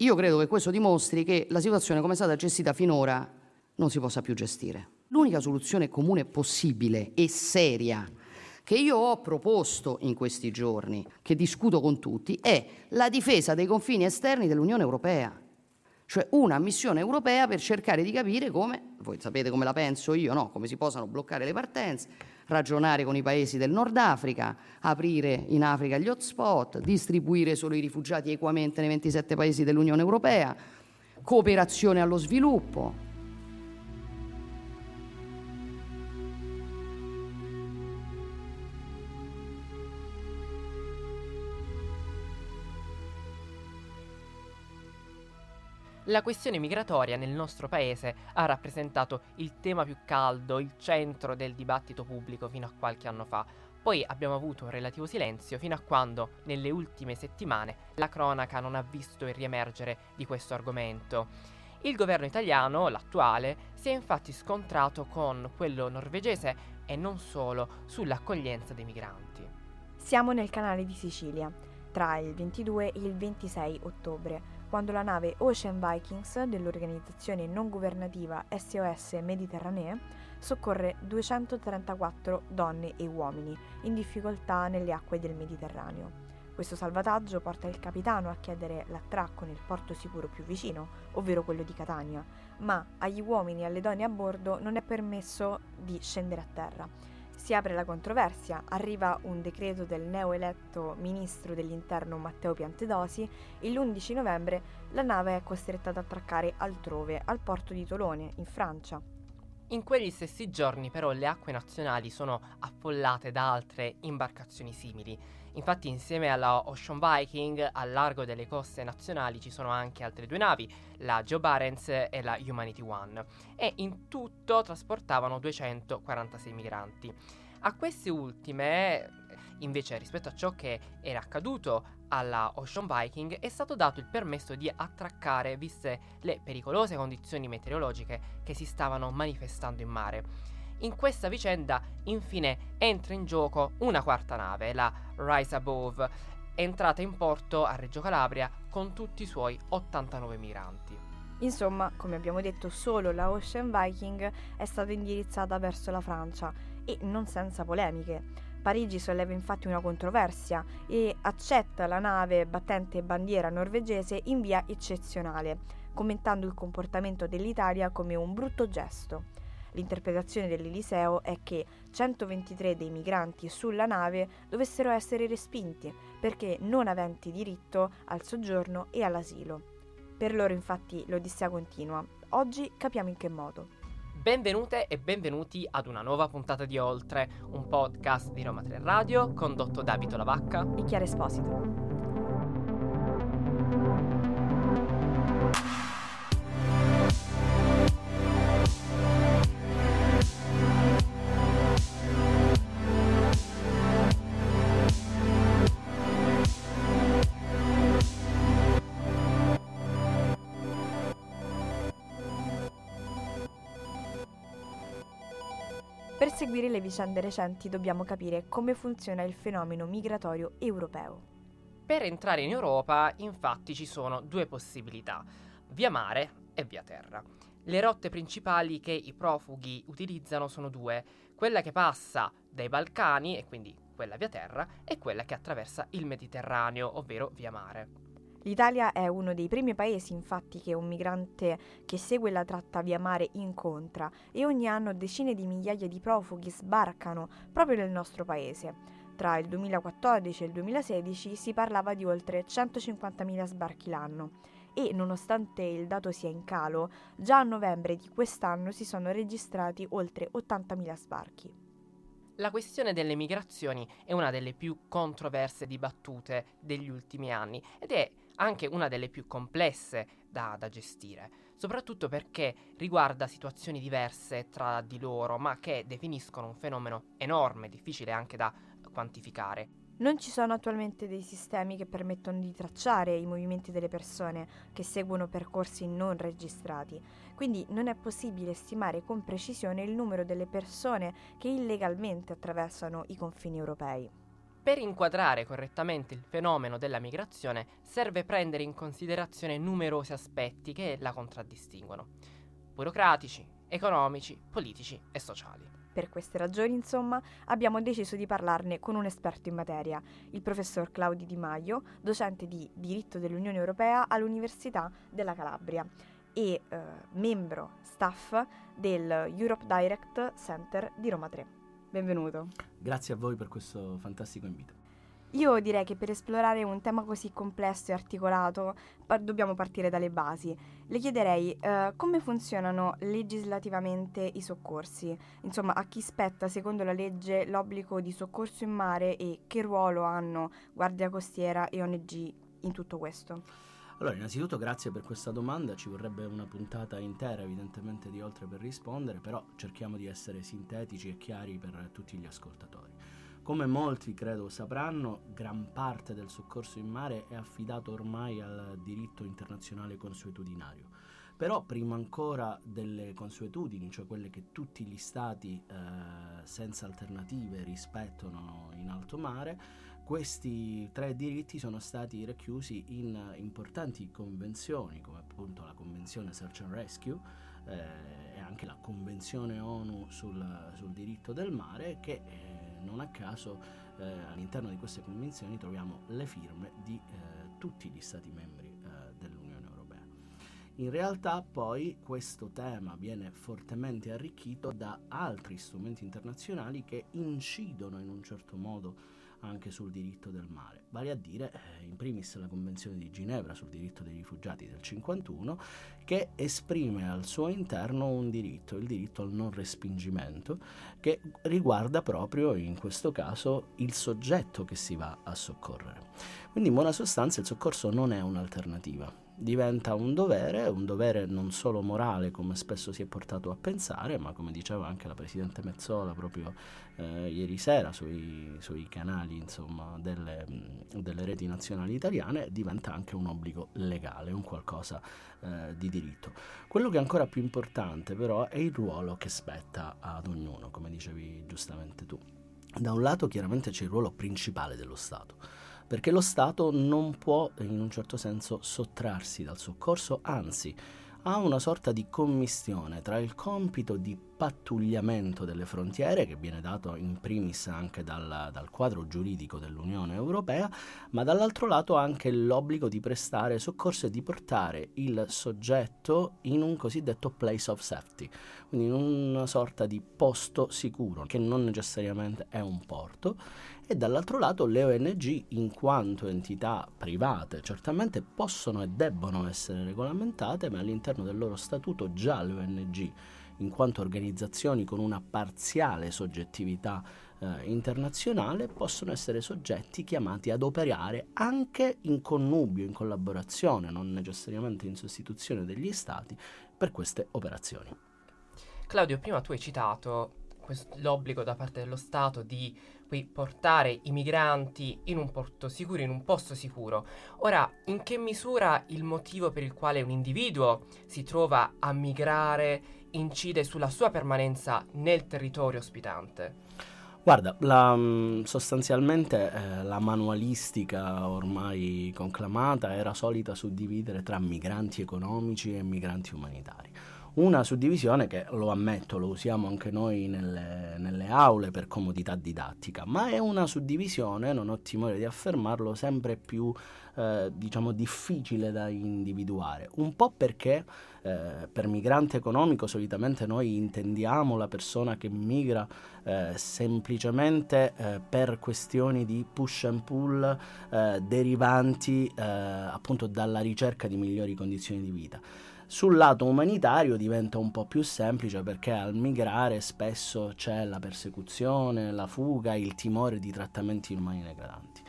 Io credo che questo dimostri che la situazione come è stata gestita finora non si possa più gestire. L'unica soluzione comune possibile e seria che io ho proposto in questi giorni, che discuto con tutti, è la difesa dei confini esterni dell'Unione Europea. Cioè una missione europea per cercare di capire come, voi sapete come la penso io, no? come si possano bloccare le partenze, ragionare con i paesi del Nord Africa, aprire in Africa gli hotspot, distribuire solo i rifugiati equamente nei 27 paesi dell'Unione Europea, cooperazione allo sviluppo, La questione migratoria nel nostro paese ha rappresentato il tema più caldo, il centro del dibattito pubblico fino a qualche anno fa. Poi abbiamo avuto un relativo silenzio fino a quando, nelle ultime settimane, la cronaca non ha visto il riemergere di questo argomento. Il governo italiano, l'attuale, si è infatti scontrato con quello norvegese e non solo sull'accoglienza dei migranti. Siamo nel canale di Sicilia, tra il 22 e il 26 ottobre quando la nave Ocean Vikings dell'organizzazione non governativa SOS Mediterranee soccorre 234 donne e uomini in difficoltà nelle acque del Mediterraneo. Questo salvataggio porta il capitano a chiedere l'attracco nel porto sicuro più vicino, ovvero quello di Catania, ma agli uomini e alle donne a bordo non è permesso di scendere a terra si apre la controversia, arriva un decreto del neoeletto ministro dell'interno Matteo Piantedosi e l'11 novembre la nave è costretta ad attraccare altrove, al porto di Tolone, in Francia. In quegli stessi giorni però le acque nazionali sono affollate da altre imbarcazioni simili. Infatti insieme alla Ocean Viking al largo delle coste nazionali ci sono anche altre due navi, la Joe Barents e la Humanity One, e in tutto trasportavano 246 migranti. A queste ultime, invece rispetto a ciò che era accaduto alla Ocean Viking, è stato dato il permesso di attraccare viste le pericolose condizioni meteorologiche che si stavano manifestando in mare. In questa vicenda, infine, entra in gioco una quarta nave, la Rise Above, entrata in porto a Reggio Calabria con tutti i suoi 89 migranti. Insomma, come abbiamo detto, solo la Ocean Viking è stata indirizzata verso la Francia e non senza polemiche. Parigi solleva infatti una controversia e accetta la nave battente bandiera norvegese in via eccezionale, commentando il comportamento dell'Italia come un brutto gesto. L'interpretazione dell'Eliseo è che 123 dei migranti sulla nave dovessero essere respinti perché non aventi diritto al soggiorno e all'asilo. Per loro infatti l'Odissea continua. Oggi capiamo in che modo. Benvenute e benvenuti ad una nuova puntata di Oltre, un podcast di Roma 3 Radio condotto da Vito Lavacca e Chiara Esposito. Per seguire le vicende recenti dobbiamo capire come funziona il fenomeno migratorio europeo. Per entrare in Europa, infatti, ci sono due possibilità, via mare e via terra. Le rotte principali che i profughi utilizzano sono due, quella che passa dai Balcani, e quindi quella via terra, e quella che attraversa il Mediterraneo, ovvero via mare. L'Italia è uno dei primi paesi infatti che un migrante che segue la tratta via mare incontra e ogni anno decine di migliaia di profughi sbarcano proprio nel nostro paese. Tra il 2014 e il 2016 si parlava di oltre 150.000 sbarchi l'anno e nonostante il dato sia in calo, già a novembre di quest'anno si sono registrati oltre 80.000 sbarchi. La questione delle migrazioni è una delle più controverse dibattute degli ultimi anni ed è anche una delle più complesse da, da gestire, soprattutto perché riguarda situazioni diverse tra di loro, ma che definiscono un fenomeno enorme, difficile anche da quantificare. Non ci sono attualmente dei sistemi che permettono di tracciare i movimenti delle persone che seguono percorsi non registrati, quindi non è possibile stimare con precisione il numero delle persone che illegalmente attraversano i confini europei. Per inquadrare correttamente il fenomeno della migrazione serve prendere in considerazione numerosi aspetti che la contraddistinguono, burocratici, economici, politici e sociali. Per queste ragioni, insomma, abbiamo deciso di parlarne con un esperto in materia, il professor Claudio Di Maio, docente di diritto dell'Unione Europea all'Università della Calabria e eh, membro staff del Europe Direct Center di Roma 3. Benvenuto. Grazie a voi per questo fantastico invito. Io direi che per esplorare un tema così complesso e articolato pa- dobbiamo partire dalle basi. Le chiederei eh, come funzionano legislativamente i soccorsi, insomma a chi spetta secondo la legge l'obbligo di soccorso in mare e che ruolo hanno Guardia Costiera e ONG in tutto questo. Allora, innanzitutto grazie per questa domanda, ci vorrebbe una puntata intera evidentemente di oltre per rispondere, però cerchiamo di essere sintetici e chiari per tutti gli ascoltatori. Come molti credo sapranno, gran parte del soccorso in mare è affidato ormai al diritto internazionale consuetudinario. Però prima ancora delle consuetudini, cioè quelle che tutti gli stati eh, senza alternative rispettano in alto mare, questi tre diritti sono stati racchiusi in importanti convenzioni, come appunto la Convenzione Search and Rescue eh, e anche la Convenzione ONU sul, sul diritto del mare, che eh, non a caso eh, all'interno di queste convenzioni troviamo le firme di eh, tutti gli Stati membri eh, dell'Unione Europea. In realtà poi questo tema viene fortemente arricchito da altri strumenti internazionali che incidono in un certo modo anche sul diritto del mare, vale a dire eh, in primis la Convenzione di Ginevra sul diritto dei rifugiati del 51 che esprime al suo interno un diritto, il diritto al non respingimento, che riguarda proprio in questo caso il soggetto che si va a soccorrere. Quindi in buona sostanza il soccorso non è un'alternativa, diventa un dovere, un dovere non solo morale come spesso si è portato a pensare, ma come diceva anche la Presidente Mezzola proprio eh, ieri sera sui, sui canali insomma, delle, delle, reti nazionali italiane, diventa anche un obbligo legale, un qualcosa eh, di diritto. Quello che è ancora più importante però è il ruolo che spetta ad ognuno, come dicevi giustamente tu. Da un lato chiaramente c'è il ruolo principale dello Stato perché lo Stato non può in un certo senso sottrarsi dal soccorso, anzi ha una sorta di commistione tra il compito di pattugliamento delle frontiere, che viene dato in primis anche dal, dal, quadro giuridico dell'Unione Europea, ma dall'altro lato anche l'obbligo di prestare soccorso e di portare il soggetto in un cosiddetto place of safety, quindi in una sorta di posto sicuro, che non necessariamente è un porto. E dall'altro lato le ONG in quanto entità private certamente possono e debbono essere regolamentate, ma all'interno del loro statuto già le ONG in quanto organizzazioni con una parziale soggettività eh, internazionale possono essere soggetti chiamati ad operare anche in connubio, in collaborazione, non necessariamente in sostituzione degli stati per queste operazioni. Claudio, prima tu hai citato l'obbligo da parte dello Stato di portare i migranti in un porto sicuro, in un posto sicuro. Ora, in che misura il motivo per il quale un individuo si trova a migrare incide sulla sua permanenza nel territorio ospitante? Guarda, la, mm, sostanzialmente eh, la manualistica ormai conclamata era solita suddividere tra migranti economici e migranti umanitari una suddivisione che, lo ammetto, lo usiamo anche noi nelle, nelle, aule per comodità didattica, ma è una suddivisione, non ho timore di affermarlo, sempre più eh, diciamo difficile da individuare. Un po' perché eh, per migrante economico solitamente noi intendiamo la persona che migra eh, semplicemente eh, per questioni di push and pull eh, derivanti eh, appunto dalla ricerca di migliori condizioni di vita sul lato umanitario diventa un po' più semplice perché al migrare spesso c'è la persecuzione, la fuga, il timore di trattamenti inumani degradanti.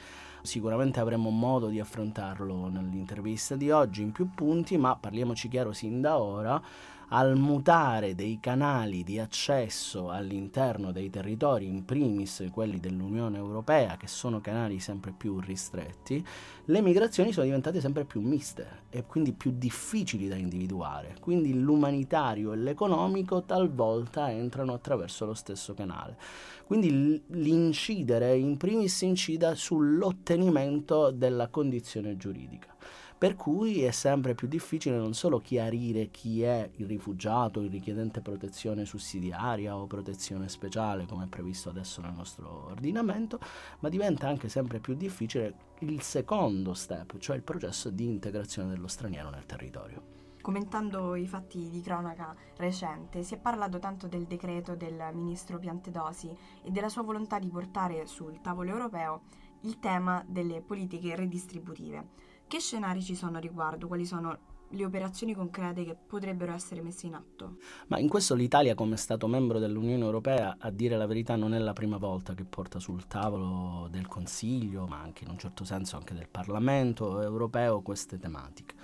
Sicuramente avremo modo di affrontarlo nell'intervista di oggi in più punti, ma parliamoci chiaro sin da ora, al mutare dei canali di accesso all'interno dei territori, in primis quelli dell'Unione Europea, che sono canali sempre più ristretti, le migrazioni sono diventate sempre più miste e quindi più difficili da individuare. Quindi l'umanitario e l'economico talvolta entrano attraverso lo stesso canale. Quindi l'incidere in primis incida sull'ottenimento della condizione giuridica per cui è sempre più difficile non solo chiarire chi è il rifugiato, il richiedente protezione sussidiaria o protezione speciale come è previsto adesso nel nostro ordinamento, ma diventa anche sempre più difficile il secondo step, cioè il processo di integrazione dello straniero nel territorio. Commentando i fatti di cronaca recente, si è parlato tanto del decreto del ministro Piantedosi e della sua volontà di portare sul tavolo europeo il tema delle politiche redistributive. Che scenari ci sono a riguardo? Quali sono le operazioni concrete che potrebbero essere messe in atto? Ma in questo l'Italia, come Stato membro dell'Unione Europea, a dire la verità, non è la prima volta che porta sul tavolo del Consiglio, ma anche in un certo senso anche del Parlamento europeo, queste tematiche.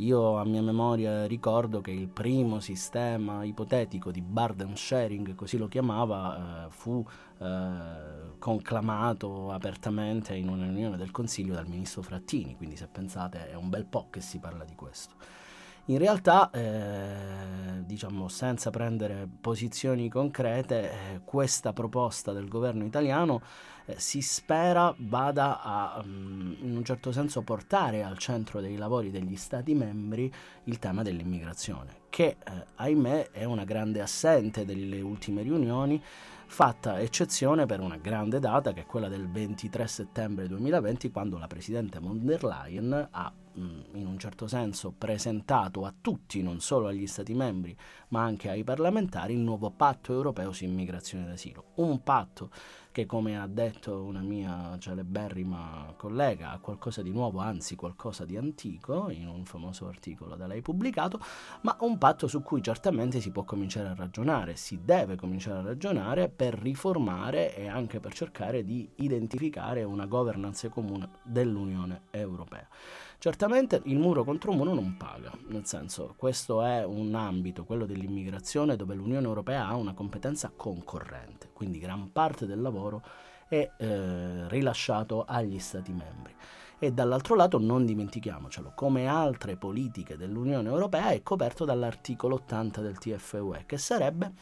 Io a mia memoria ricordo che il primo sistema ipotetico di burden sharing, così lo chiamava, eh, fu eh, conclamato apertamente in una riunione del Consiglio dal ministro Frattini, quindi se pensate è un bel po' che si parla di questo. In realtà, eh, diciamo, senza prendere posizioni concrete, eh, questa proposta del governo italiano eh, si spera vada a, um, in un certo senso, portare al centro dei lavori degli Stati membri il tema dell'immigrazione, che, eh, ahimè, è una grande assente delle ultime riunioni fatta eccezione per una grande data che è quella del 23 settembre 2020 quando la Presidente von der Leyen ha mm, in un certo senso presentato a tutti, non solo agli Stati membri, ma anche ai parlamentari, il nuovo patto europeo su immigrazione ed asilo. Un patto che come ha detto una mia celeberrima collega ha qualcosa di nuovo, anzi qualcosa di antico, in un famoso articolo da lei pubblicato, ma un patto su cui certamente si può cominciare a ragionare, si deve cominciare a ragionare per riformare e anche per cercare di identificare una governance comune dell'Unione Europea. Certamente il muro contro muro non paga, nel senso questo è un ambito, quello dell'immigrazione, dove l'Unione Europea ha una competenza concorrente, quindi gran parte del lavoro è eh, rilasciato agli Stati membri. E dall'altro lato non dimentichiamocelo, come altre politiche dell'Unione Europea è coperto dall'articolo 80 del TFUE, che sarebbe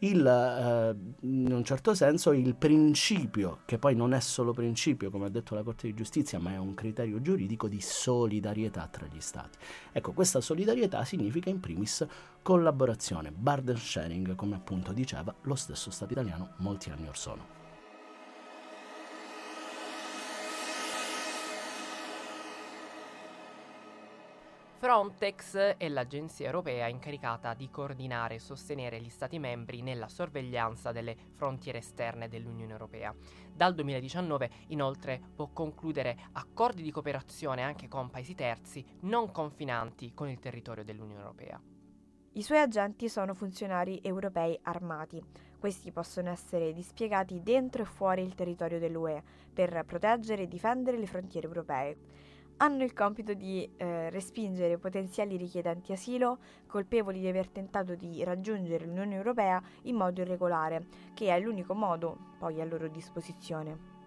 il, eh, in un certo senso il principio, che poi non è solo principio, come ha detto la Corte di Giustizia, ma è un criterio giuridico di solidarietà tra gli Stati. Ecco, questa solidarietà significa in primis collaborazione, burden sharing, come appunto diceva lo stesso Stato italiano molti anni or sono. Frontex è l'agenzia europea incaricata di coordinare e sostenere gli Stati membri nella sorveglianza delle frontiere esterne dell'Unione Europea. Dal 2019 inoltre può concludere accordi di cooperazione anche con paesi terzi non confinanti con il territorio dell'Unione Europea. I suoi agenti sono funzionari europei armati. Questi possono essere dispiegati dentro e fuori il territorio dell'UE per proteggere e difendere le frontiere europee hanno il compito di eh, respingere potenziali richiedenti asilo colpevoli di aver tentato di raggiungere l'Unione Europea in modo irregolare, che è l'unico modo poi a loro disposizione.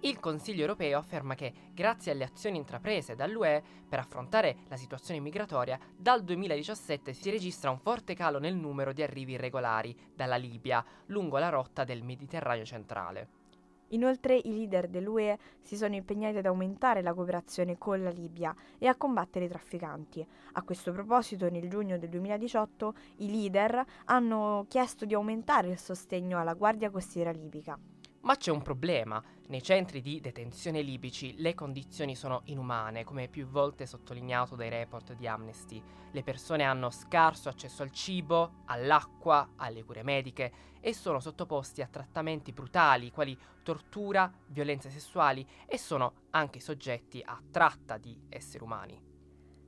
Il Consiglio europeo afferma che, grazie alle azioni intraprese dall'UE per affrontare la situazione migratoria, dal 2017 si registra un forte calo nel numero di arrivi irregolari dalla Libia lungo la rotta del Mediterraneo centrale. Inoltre i leader dell'UE si sono impegnati ad aumentare la cooperazione con la Libia e a combattere i trafficanti. A questo proposito, nel giugno del 2018, i leader hanno chiesto di aumentare il sostegno alla Guardia Costiera libica. Ma c'è un problema. Nei centri di detenzione libici le condizioni sono inumane, come più volte sottolineato dai report di Amnesty. Le persone hanno scarso accesso al cibo, all'acqua, alle cure mediche e sono sottoposti a trattamenti brutali, quali tortura, violenze sessuali e sono anche soggetti a tratta di esseri umani.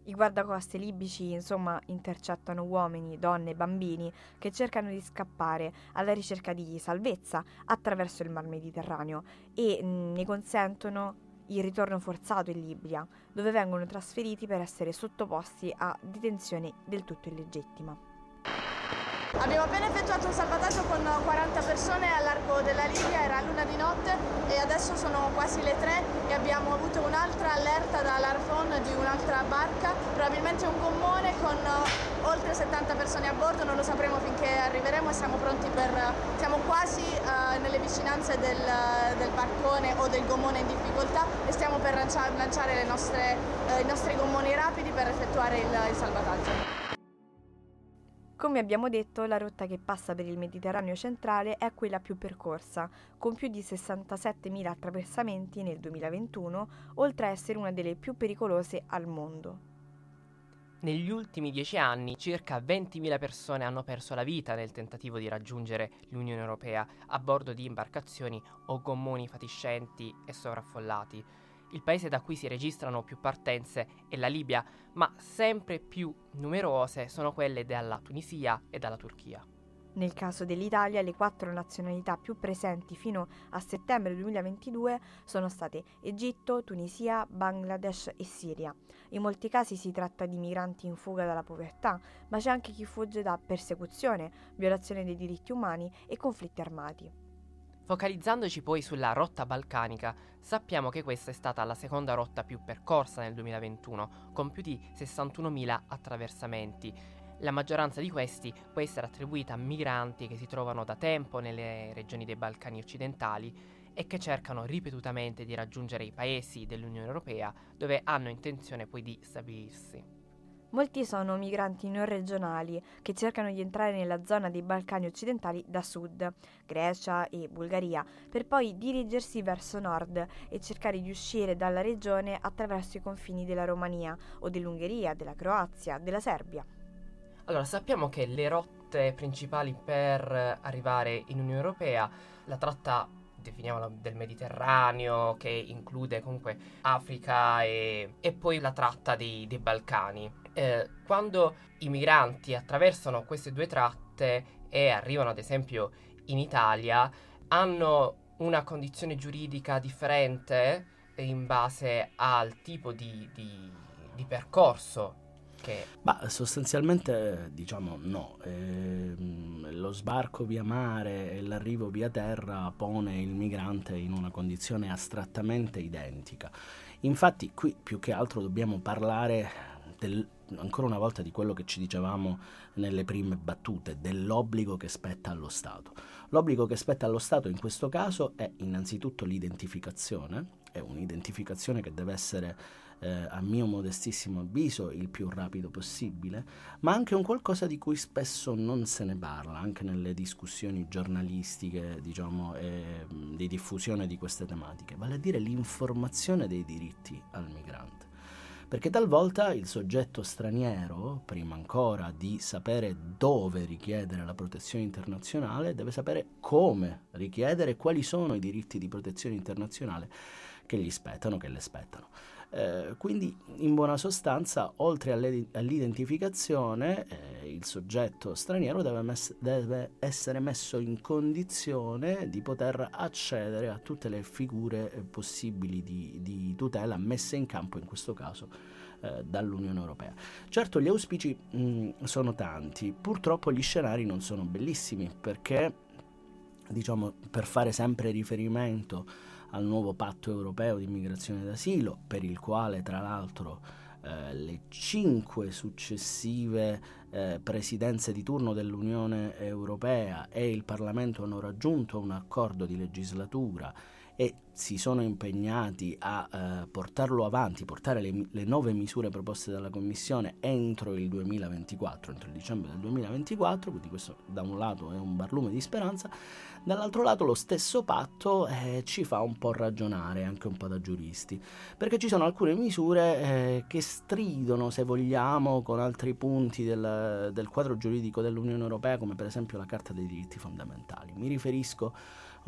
I guardacoste libici, insomma, intercettano uomini, donne e bambini che cercano di scappare alla ricerca di salvezza attraverso il mar Mediterraneo e mm, ne consentono il ritorno forzato in Libia, dove vengono trasferiti per essere sottoposti a detenzione del tutto illegittima. Abbiamo appena effettuato un salvataggio con 40 persone a largo della Libia, era luna di notte e adesso sono quasi le 3 e abbiamo avuto un'altra allerta dall'Arfon di un'altra barca, probabilmente un gommone con oltre 70 persone a bordo, non lo sapremo finché arriveremo e siamo pronti per, siamo quasi uh, nelle vicinanze del, del, barcone o del gommone in difficoltà e stiamo per lanciare nostre, uh, i nostri gommoni rapidi per effettuare il, il salvataggio. Come abbiamo detto, la rotta che passa per il Mediterraneo centrale è quella più percorsa, con più di 67.000 attraversamenti nel 2021, oltre a essere una delle più pericolose al mondo. Negli ultimi dieci anni circa 20.000 persone hanno perso la vita nel tentativo di raggiungere l'Unione Europea a bordo di imbarcazioni o gommoni fatiscenti e sovraffollati. Il paese da cui si registrano più partenze è la Libia, ma sempre più numerose sono quelle dalla Tunisia e dalla Turchia. Nel caso dell'Italia, le quattro nazionalità più presenti fino a settembre 2022 sono state Egitto, Tunisia, Bangladesh e Siria. In molti casi si tratta di migranti in fuga dalla povertà, ma c'è anche chi fugge da persecuzione, violazione dei diritti umani e conflitti armati. Focalizzandoci poi sulla rotta balcanica, sappiamo che questa è stata la seconda rotta più percorsa nel 2021, con più di 61.000 attraversamenti, la maggioranza di questi può essere attribuita a migranti che si trovano da tempo nelle regioni dei Balcani occidentali e che cercano ripetutamente di raggiungere i paesi dell'Unione Europea dove hanno intenzione poi di stabilirsi. Molti sono migranti non regionali che cercano di entrare nella zona dei Balcani occidentali da sud, Grecia e Bulgaria, per poi dirigersi verso nord e cercare di uscire dalla regione attraverso i confini della Romania o dell'Ungheria, della Croazia, della Serbia. Allora, sappiamo che le rotte principali per arrivare in Unione Europea, la tratta definiamola del Mediterraneo, che include comunque Africa e, e poi la tratta dei, dei Balcani. Eh, quando i migranti attraversano queste due tratte e arrivano ad esempio in Italia, hanno una condizione giuridica differente in base al tipo di, di, di percorso che... Ma sostanzialmente diciamo no, eh, lo sbarco via mare e l'arrivo via terra pone il migrante in una condizione astrattamente identica. Infatti qui più che altro dobbiamo parlare del, ancora una volta di quello che ci dicevamo nelle prime battute, dell'obbligo che spetta allo Stato. L'obbligo che spetta allo Stato in questo caso è innanzitutto l'identificazione, è un'identificazione che deve essere eh, a mio modestissimo avviso il più rapido possibile, ma anche un qualcosa di cui spesso non se ne parla, anche nelle discussioni giornalistiche, diciamo, eh, di diffusione di queste tematiche, vale a dire l'informazione dei diritti al migrante. Perché talvolta il soggetto straniero, prima ancora di sapere dove richiedere la protezione internazionale, deve sapere come richiedere e quali sono i diritti di protezione internazionale che gli spettano, che le spettano. Eh, quindi in buona sostanza, oltre all'identificazione, eh, il soggetto straniero deve, mess- deve, essere messo in condizione di poter accedere a tutte le figure eh, possibili di, di, tutela messe in campo in questo caso eh, dall'Unione Europea. Certo gli auspici mh, sono tanti, purtroppo gli scenari non sono bellissimi perché diciamo per fare sempre riferimento al nuovo patto europeo di immigrazione ed asilo, per il quale tra l'altro eh, le cinque successive eh, presidenze di turno dell'Unione Europea e il Parlamento hanno raggiunto un accordo di legislatura e si sono impegnati a eh, portarlo avanti, portare le, le, nuove misure proposte dalla Commissione entro il 2024, entro il dicembre del 2024, quindi questo da un lato è un barlume di speranza, dall'altro lato lo stesso patto eh, ci fa un po' ragionare, anche un po' da giuristi, perché ci sono alcune misure eh, che stridono, se vogliamo, con altri punti del, del quadro giuridico dell'Unione Europea, come per esempio la Carta dei diritti fondamentali. Mi riferisco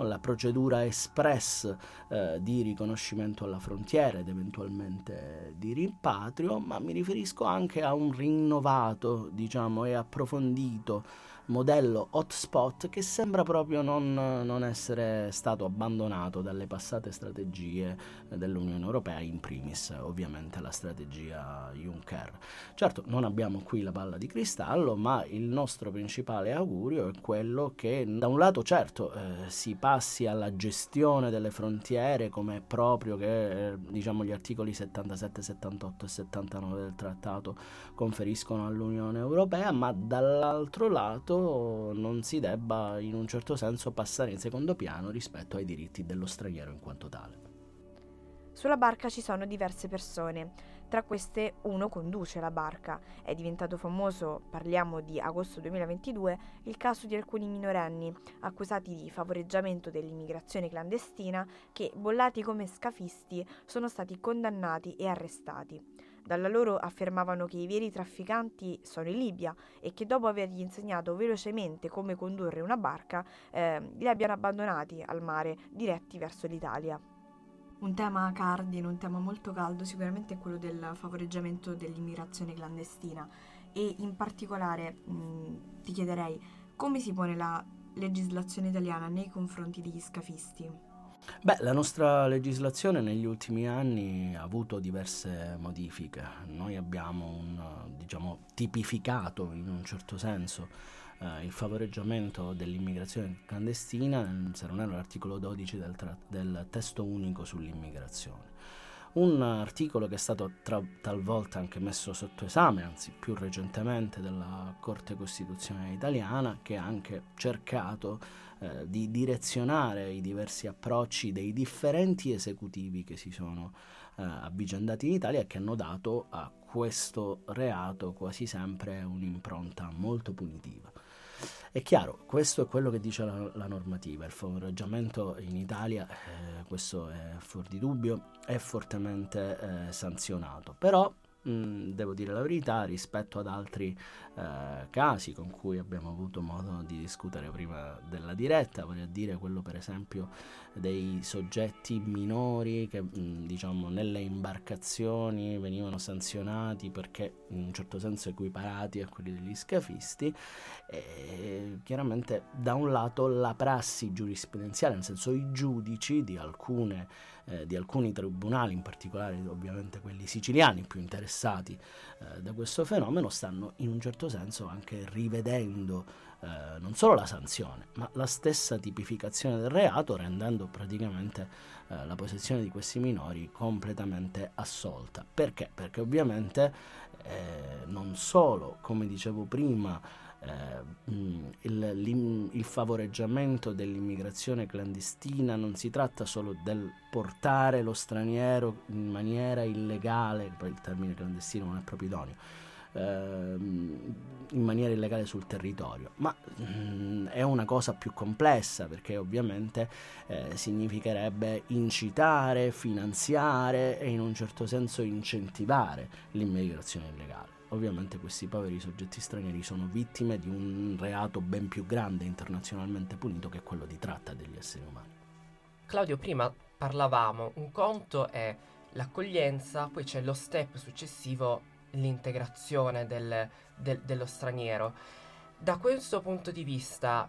la procedura espress eh, di riconoscimento alla frontiera ed eventualmente di rimpatrio, ma mi riferisco anche a un rinnovato diciamo, e approfondito modello hotspot che sembra proprio non, non essere stato abbandonato dalle passate strategie dell'Unione Europea, in primis ovviamente la strategia Juncker. Certo, non abbiamo qui la palla di cristallo, ma il nostro principale augurio è quello che da un lato certo eh, si passi alla gestione delle frontiere come proprio che eh, diciamo gli articoli 77, 78 e 79 del trattato conferiscono all'Unione Europea, ma dall'altro lato non si debba in un certo senso passare in secondo piano rispetto ai diritti dello straniero in quanto tale. Sulla barca ci sono diverse persone, tra queste uno conduce la barca. È diventato famoso, parliamo di agosto 2022, il caso di alcuni minorenni accusati di favoreggiamento dell'immigrazione clandestina che, bollati come scafisti, sono stati condannati e arrestati. Dalla loro affermavano che i veri trafficanti sono in Libia e che dopo avergli insegnato velocemente come condurre una barca, eh, li abbiano abbandonati al mare diretti verso l'Italia. Un tema cardine, un tema molto caldo sicuramente è quello del favoreggiamento dell'immigrazione clandestina e in particolare mh, ti chiederei come si pone la legislazione italiana nei confronti degli scafisti? Beh, la nostra legislazione negli ultimi anni ha avuto diverse modifiche. Noi abbiamo un, diciamo, tipificato in un certo senso eh, il favoreggiamento dell'immigrazione clandestina, se non erro l'articolo 12 del, tra- del testo unico sull'immigrazione un articolo che è stato tra- talvolta anche messo sotto esame, anzi più recentemente dalla Corte Costituzionale italiana, che ha anche cercato eh, di direzionare i diversi approcci dei differenti esecutivi che si sono eh, avvicendati in Italia e che hanno dato a questo reato quasi sempre un'impronta molto punitiva. È chiaro, questo è quello che dice la, la normativa, il favoreggiamento in Italia, eh, questo è fuori di dubbio, è fortemente eh, sanzionato, però devo dire la verità, rispetto ad altri eh, casi con cui abbiamo avuto modo di discutere prima della diretta, voglio dire quello per esempio dei soggetti minori che diciamo nelle imbarcazioni venivano sanzionati perché in un certo senso equiparati a quelli degli scafisti. E chiaramente da un lato la prassi giurisprudenziale, nel senso i giudici di alcune eh, di alcuni tribunali, in particolare ovviamente quelli siciliani più interessati eh, da questo fenomeno, stanno in un certo senso anche rivedendo eh, non solo la sanzione, ma la stessa tipificazione del reato, rendendo praticamente eh, la possessione di questi minori completamente assolta. Perché? Perché ovviamente eh, non solo, come dicevo prima, eh, il, il, favoreggiamento dell'immigrazione clandestina non si tratta solo del portare lo straniero in maniera illegale, poi il termine clandestino non è proprio idoneo, in maniera illegale sul territorio, ma mh, è una cosa più complessa perché ovviamente eh, significherebbe incitare, finanziare e in un certo senso incentivare l'immigrazione illegale ovviamente questi poveri soggetti stranieri sono vittime di un reato ben più grande internazionalmente punito che è quello di tratta degli esseri umani. Claudio, prima parlavamo, un conto è l'accoglienza, poi c'è lo step successivo, l'integrazione del, del, dello straniero. Da questo punto di vista,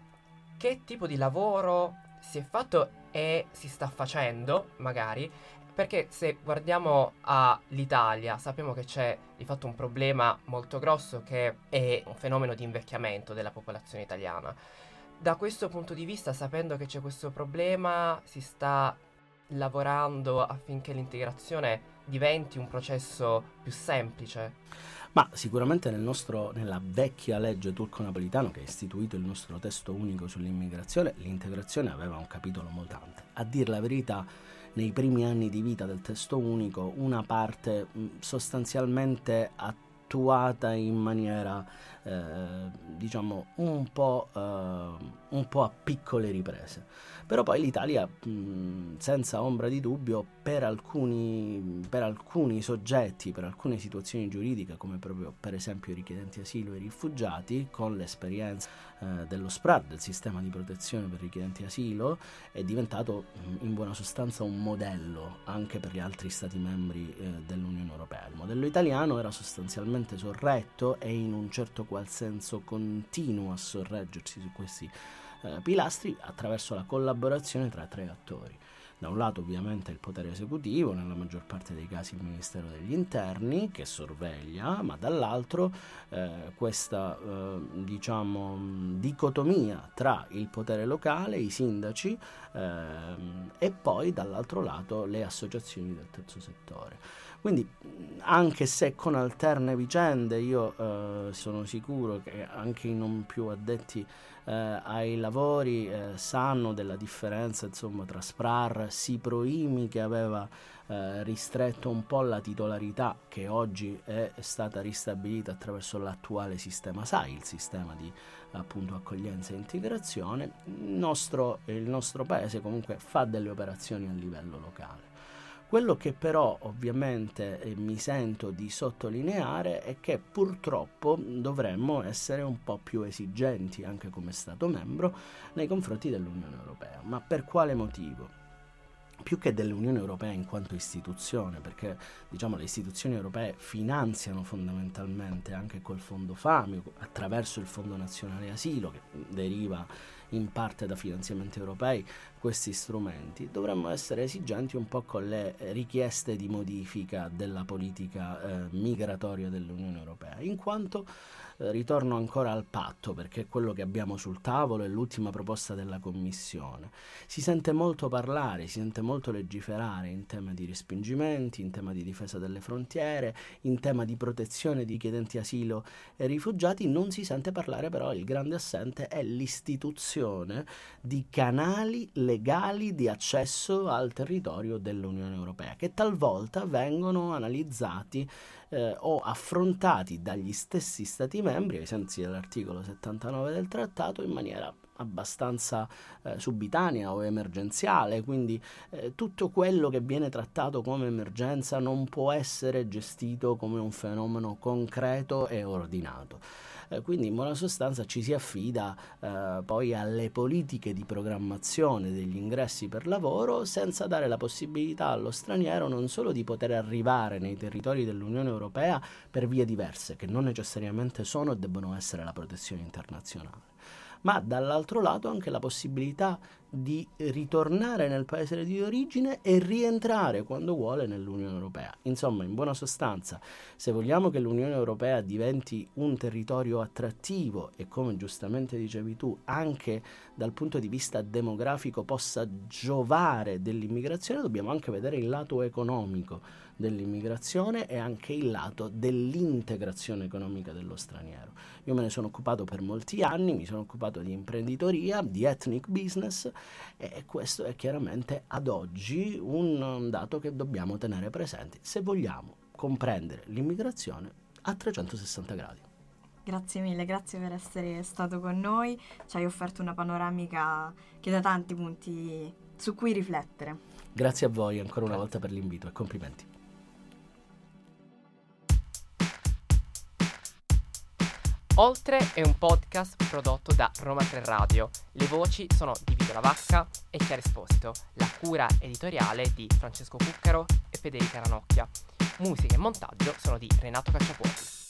che tipo di lavoro si è fatto e si sta facendo, magari, perché se guardiamo all'Italia sappiamo che c'è di fatto un problema molto grosso che è un fenomeno di invecchiamento della popolazione italiana. Da questo punto di vista, sapendo che c'è questo problema, si sta lavorando affinché l'integrazione diventi un processo più semplice? Ma sicuramente nel nostro, nella vecchia legge turco-napolitano che ha istituito il nostro testo unico sull'immigrazione, l'integrazione aveva un capitolo moltante. A dir la verità, nei primi anni di vita del testo unico una parte sostanzialmente attuata in maniera diciamo un po', eh, un po' a piccole riprese però poi l'Italia, mh, senza ombra di dubbio, per alcuni, per alcuni, soggetti, per alcune situazioni giuridiche, come proprio per esempio i richiedenti asilo e i rifugiati, con l'esperienza eh, dello SPRAD, del sistema di protezione per richiedenti asilo, è diventato mh, in buona sostanza un modello anche per gli altri Stati membri eh, dell'Unione Europea. Il modello italiano era sostanzialmente sorretto e in un certo qual senso continuo a sorreggersi su questi eh, pilastri attraverso la collaborazione tra tre attori da un lato ovviamente il potere esecutivo, nella maggior parte dei casi il Ministero degli Interni che sorveglia, ma dall'altro eh, questa eh, diciamo, dicotomia tra il potere locale, i sindaci eh, e poi dall'altro lato le associazioni del terzo settore. Quindi anche se con alterne vicende io eh, sono sicuro che anche i non più addetti eh, ai lavori eh, sanno della differenza insomma, tra SPRAR, SIPROIMI che aveva eh, ristretto un po' la titolarità che oggi è stata ristabilita attraverso l'attuale sistema SAI, il sistema di appunto accoglienza e integrazione, il nostro, il nostro paese comunque fa delle operazioni a livello locale. Quello che però ovviamente eh, mi sento di sottolineare è che purtroppo dovremmo essere un po' più esigenti anche come Stato membro nei confronti dell'Unione Europea. Ma per quale motivo? Più che dell'Unione Europea in quanto istituzione, perché diciamo, le istituzioni europee finanziano fondamentalmente anche col fondo FAMI, attraverso il Fondo Nazionale Asilo, che deriva in parte da finanziamenti europei, questi strumenti, dovremmo essere esigenti un po' con le richieste di modifica della politica eh, migratoria dell'Unione Europea, in quanto ritorno ancora al patto perché è quello che abbiamo sul tavolo è l'ultima proposta della Commissione. Si sente molto parlare, si sente molto legiferare in tema di respingimenti, in tema di difesa delle frontiere, in tema di protezione di chiedenti asilo e rifugiati, non si sente parlare però il grande assente è l'istituzione di canali legali di accesso al territorio dell'Unione Europea che talvolta vengono analizzati eh, o affrontati dagli stessi Stati membri, ai sensi dell'articolo 79 del trattato, in maniera abbastanza eh, subitanea o emergenziale, quindi eh, tutto quello che viene trattato come emergenza non può essere gestito come un fenomeno concreto e ordinato. Eh, quindi in buona sostanza ci si affida eh, poi alle politiche di programmazione degli ingressi per lavoro senza dare la possibilità allo straniero non solo di poter arrivare nei territori dell'Unione Europea per vie diverse, che non necessariamente sono e debbono essere la protezione internazionale ma dall'altro lato anche la possibilità di ritornare nel paese di origine e rientrare quando vuole nell'Unione Europea. Insomma, in buona sostanza, se vogliamo che l'Unione Europea diventi un territorio attrattivo e come giustamente dicevi tu, anche dal punto di vista demografico possa giovare dell'immigrazione, dobbiamo anche vedere il lato economico dell'immigrazione e anche il lato dell'integrazione economica dello straniero. Io me ne sono occupato per molti anni, mi sono occupato di imprenditoria, di ethnic business e questo è chiaramente ad oggi un dato che dobbiamo tenere presente se vogliamo comprendere l'immigrazione a 360 gradi. Grazie mille, grazie per essere stato con noi, ci hai offerto una panoramica che dà tanti punti su cui riflettere. Grazie a voi ancora una volta per l'invito e complimenti. Oltre è un podcast prodotto da Roma 3 Radio. Le voci sono di Vito Lavacca e Chiara Esposito. La cura editoriale di Francesco Cuccaro e Federica Ranocchia. Musica e montaggio sono di Renato Cacciapuoti.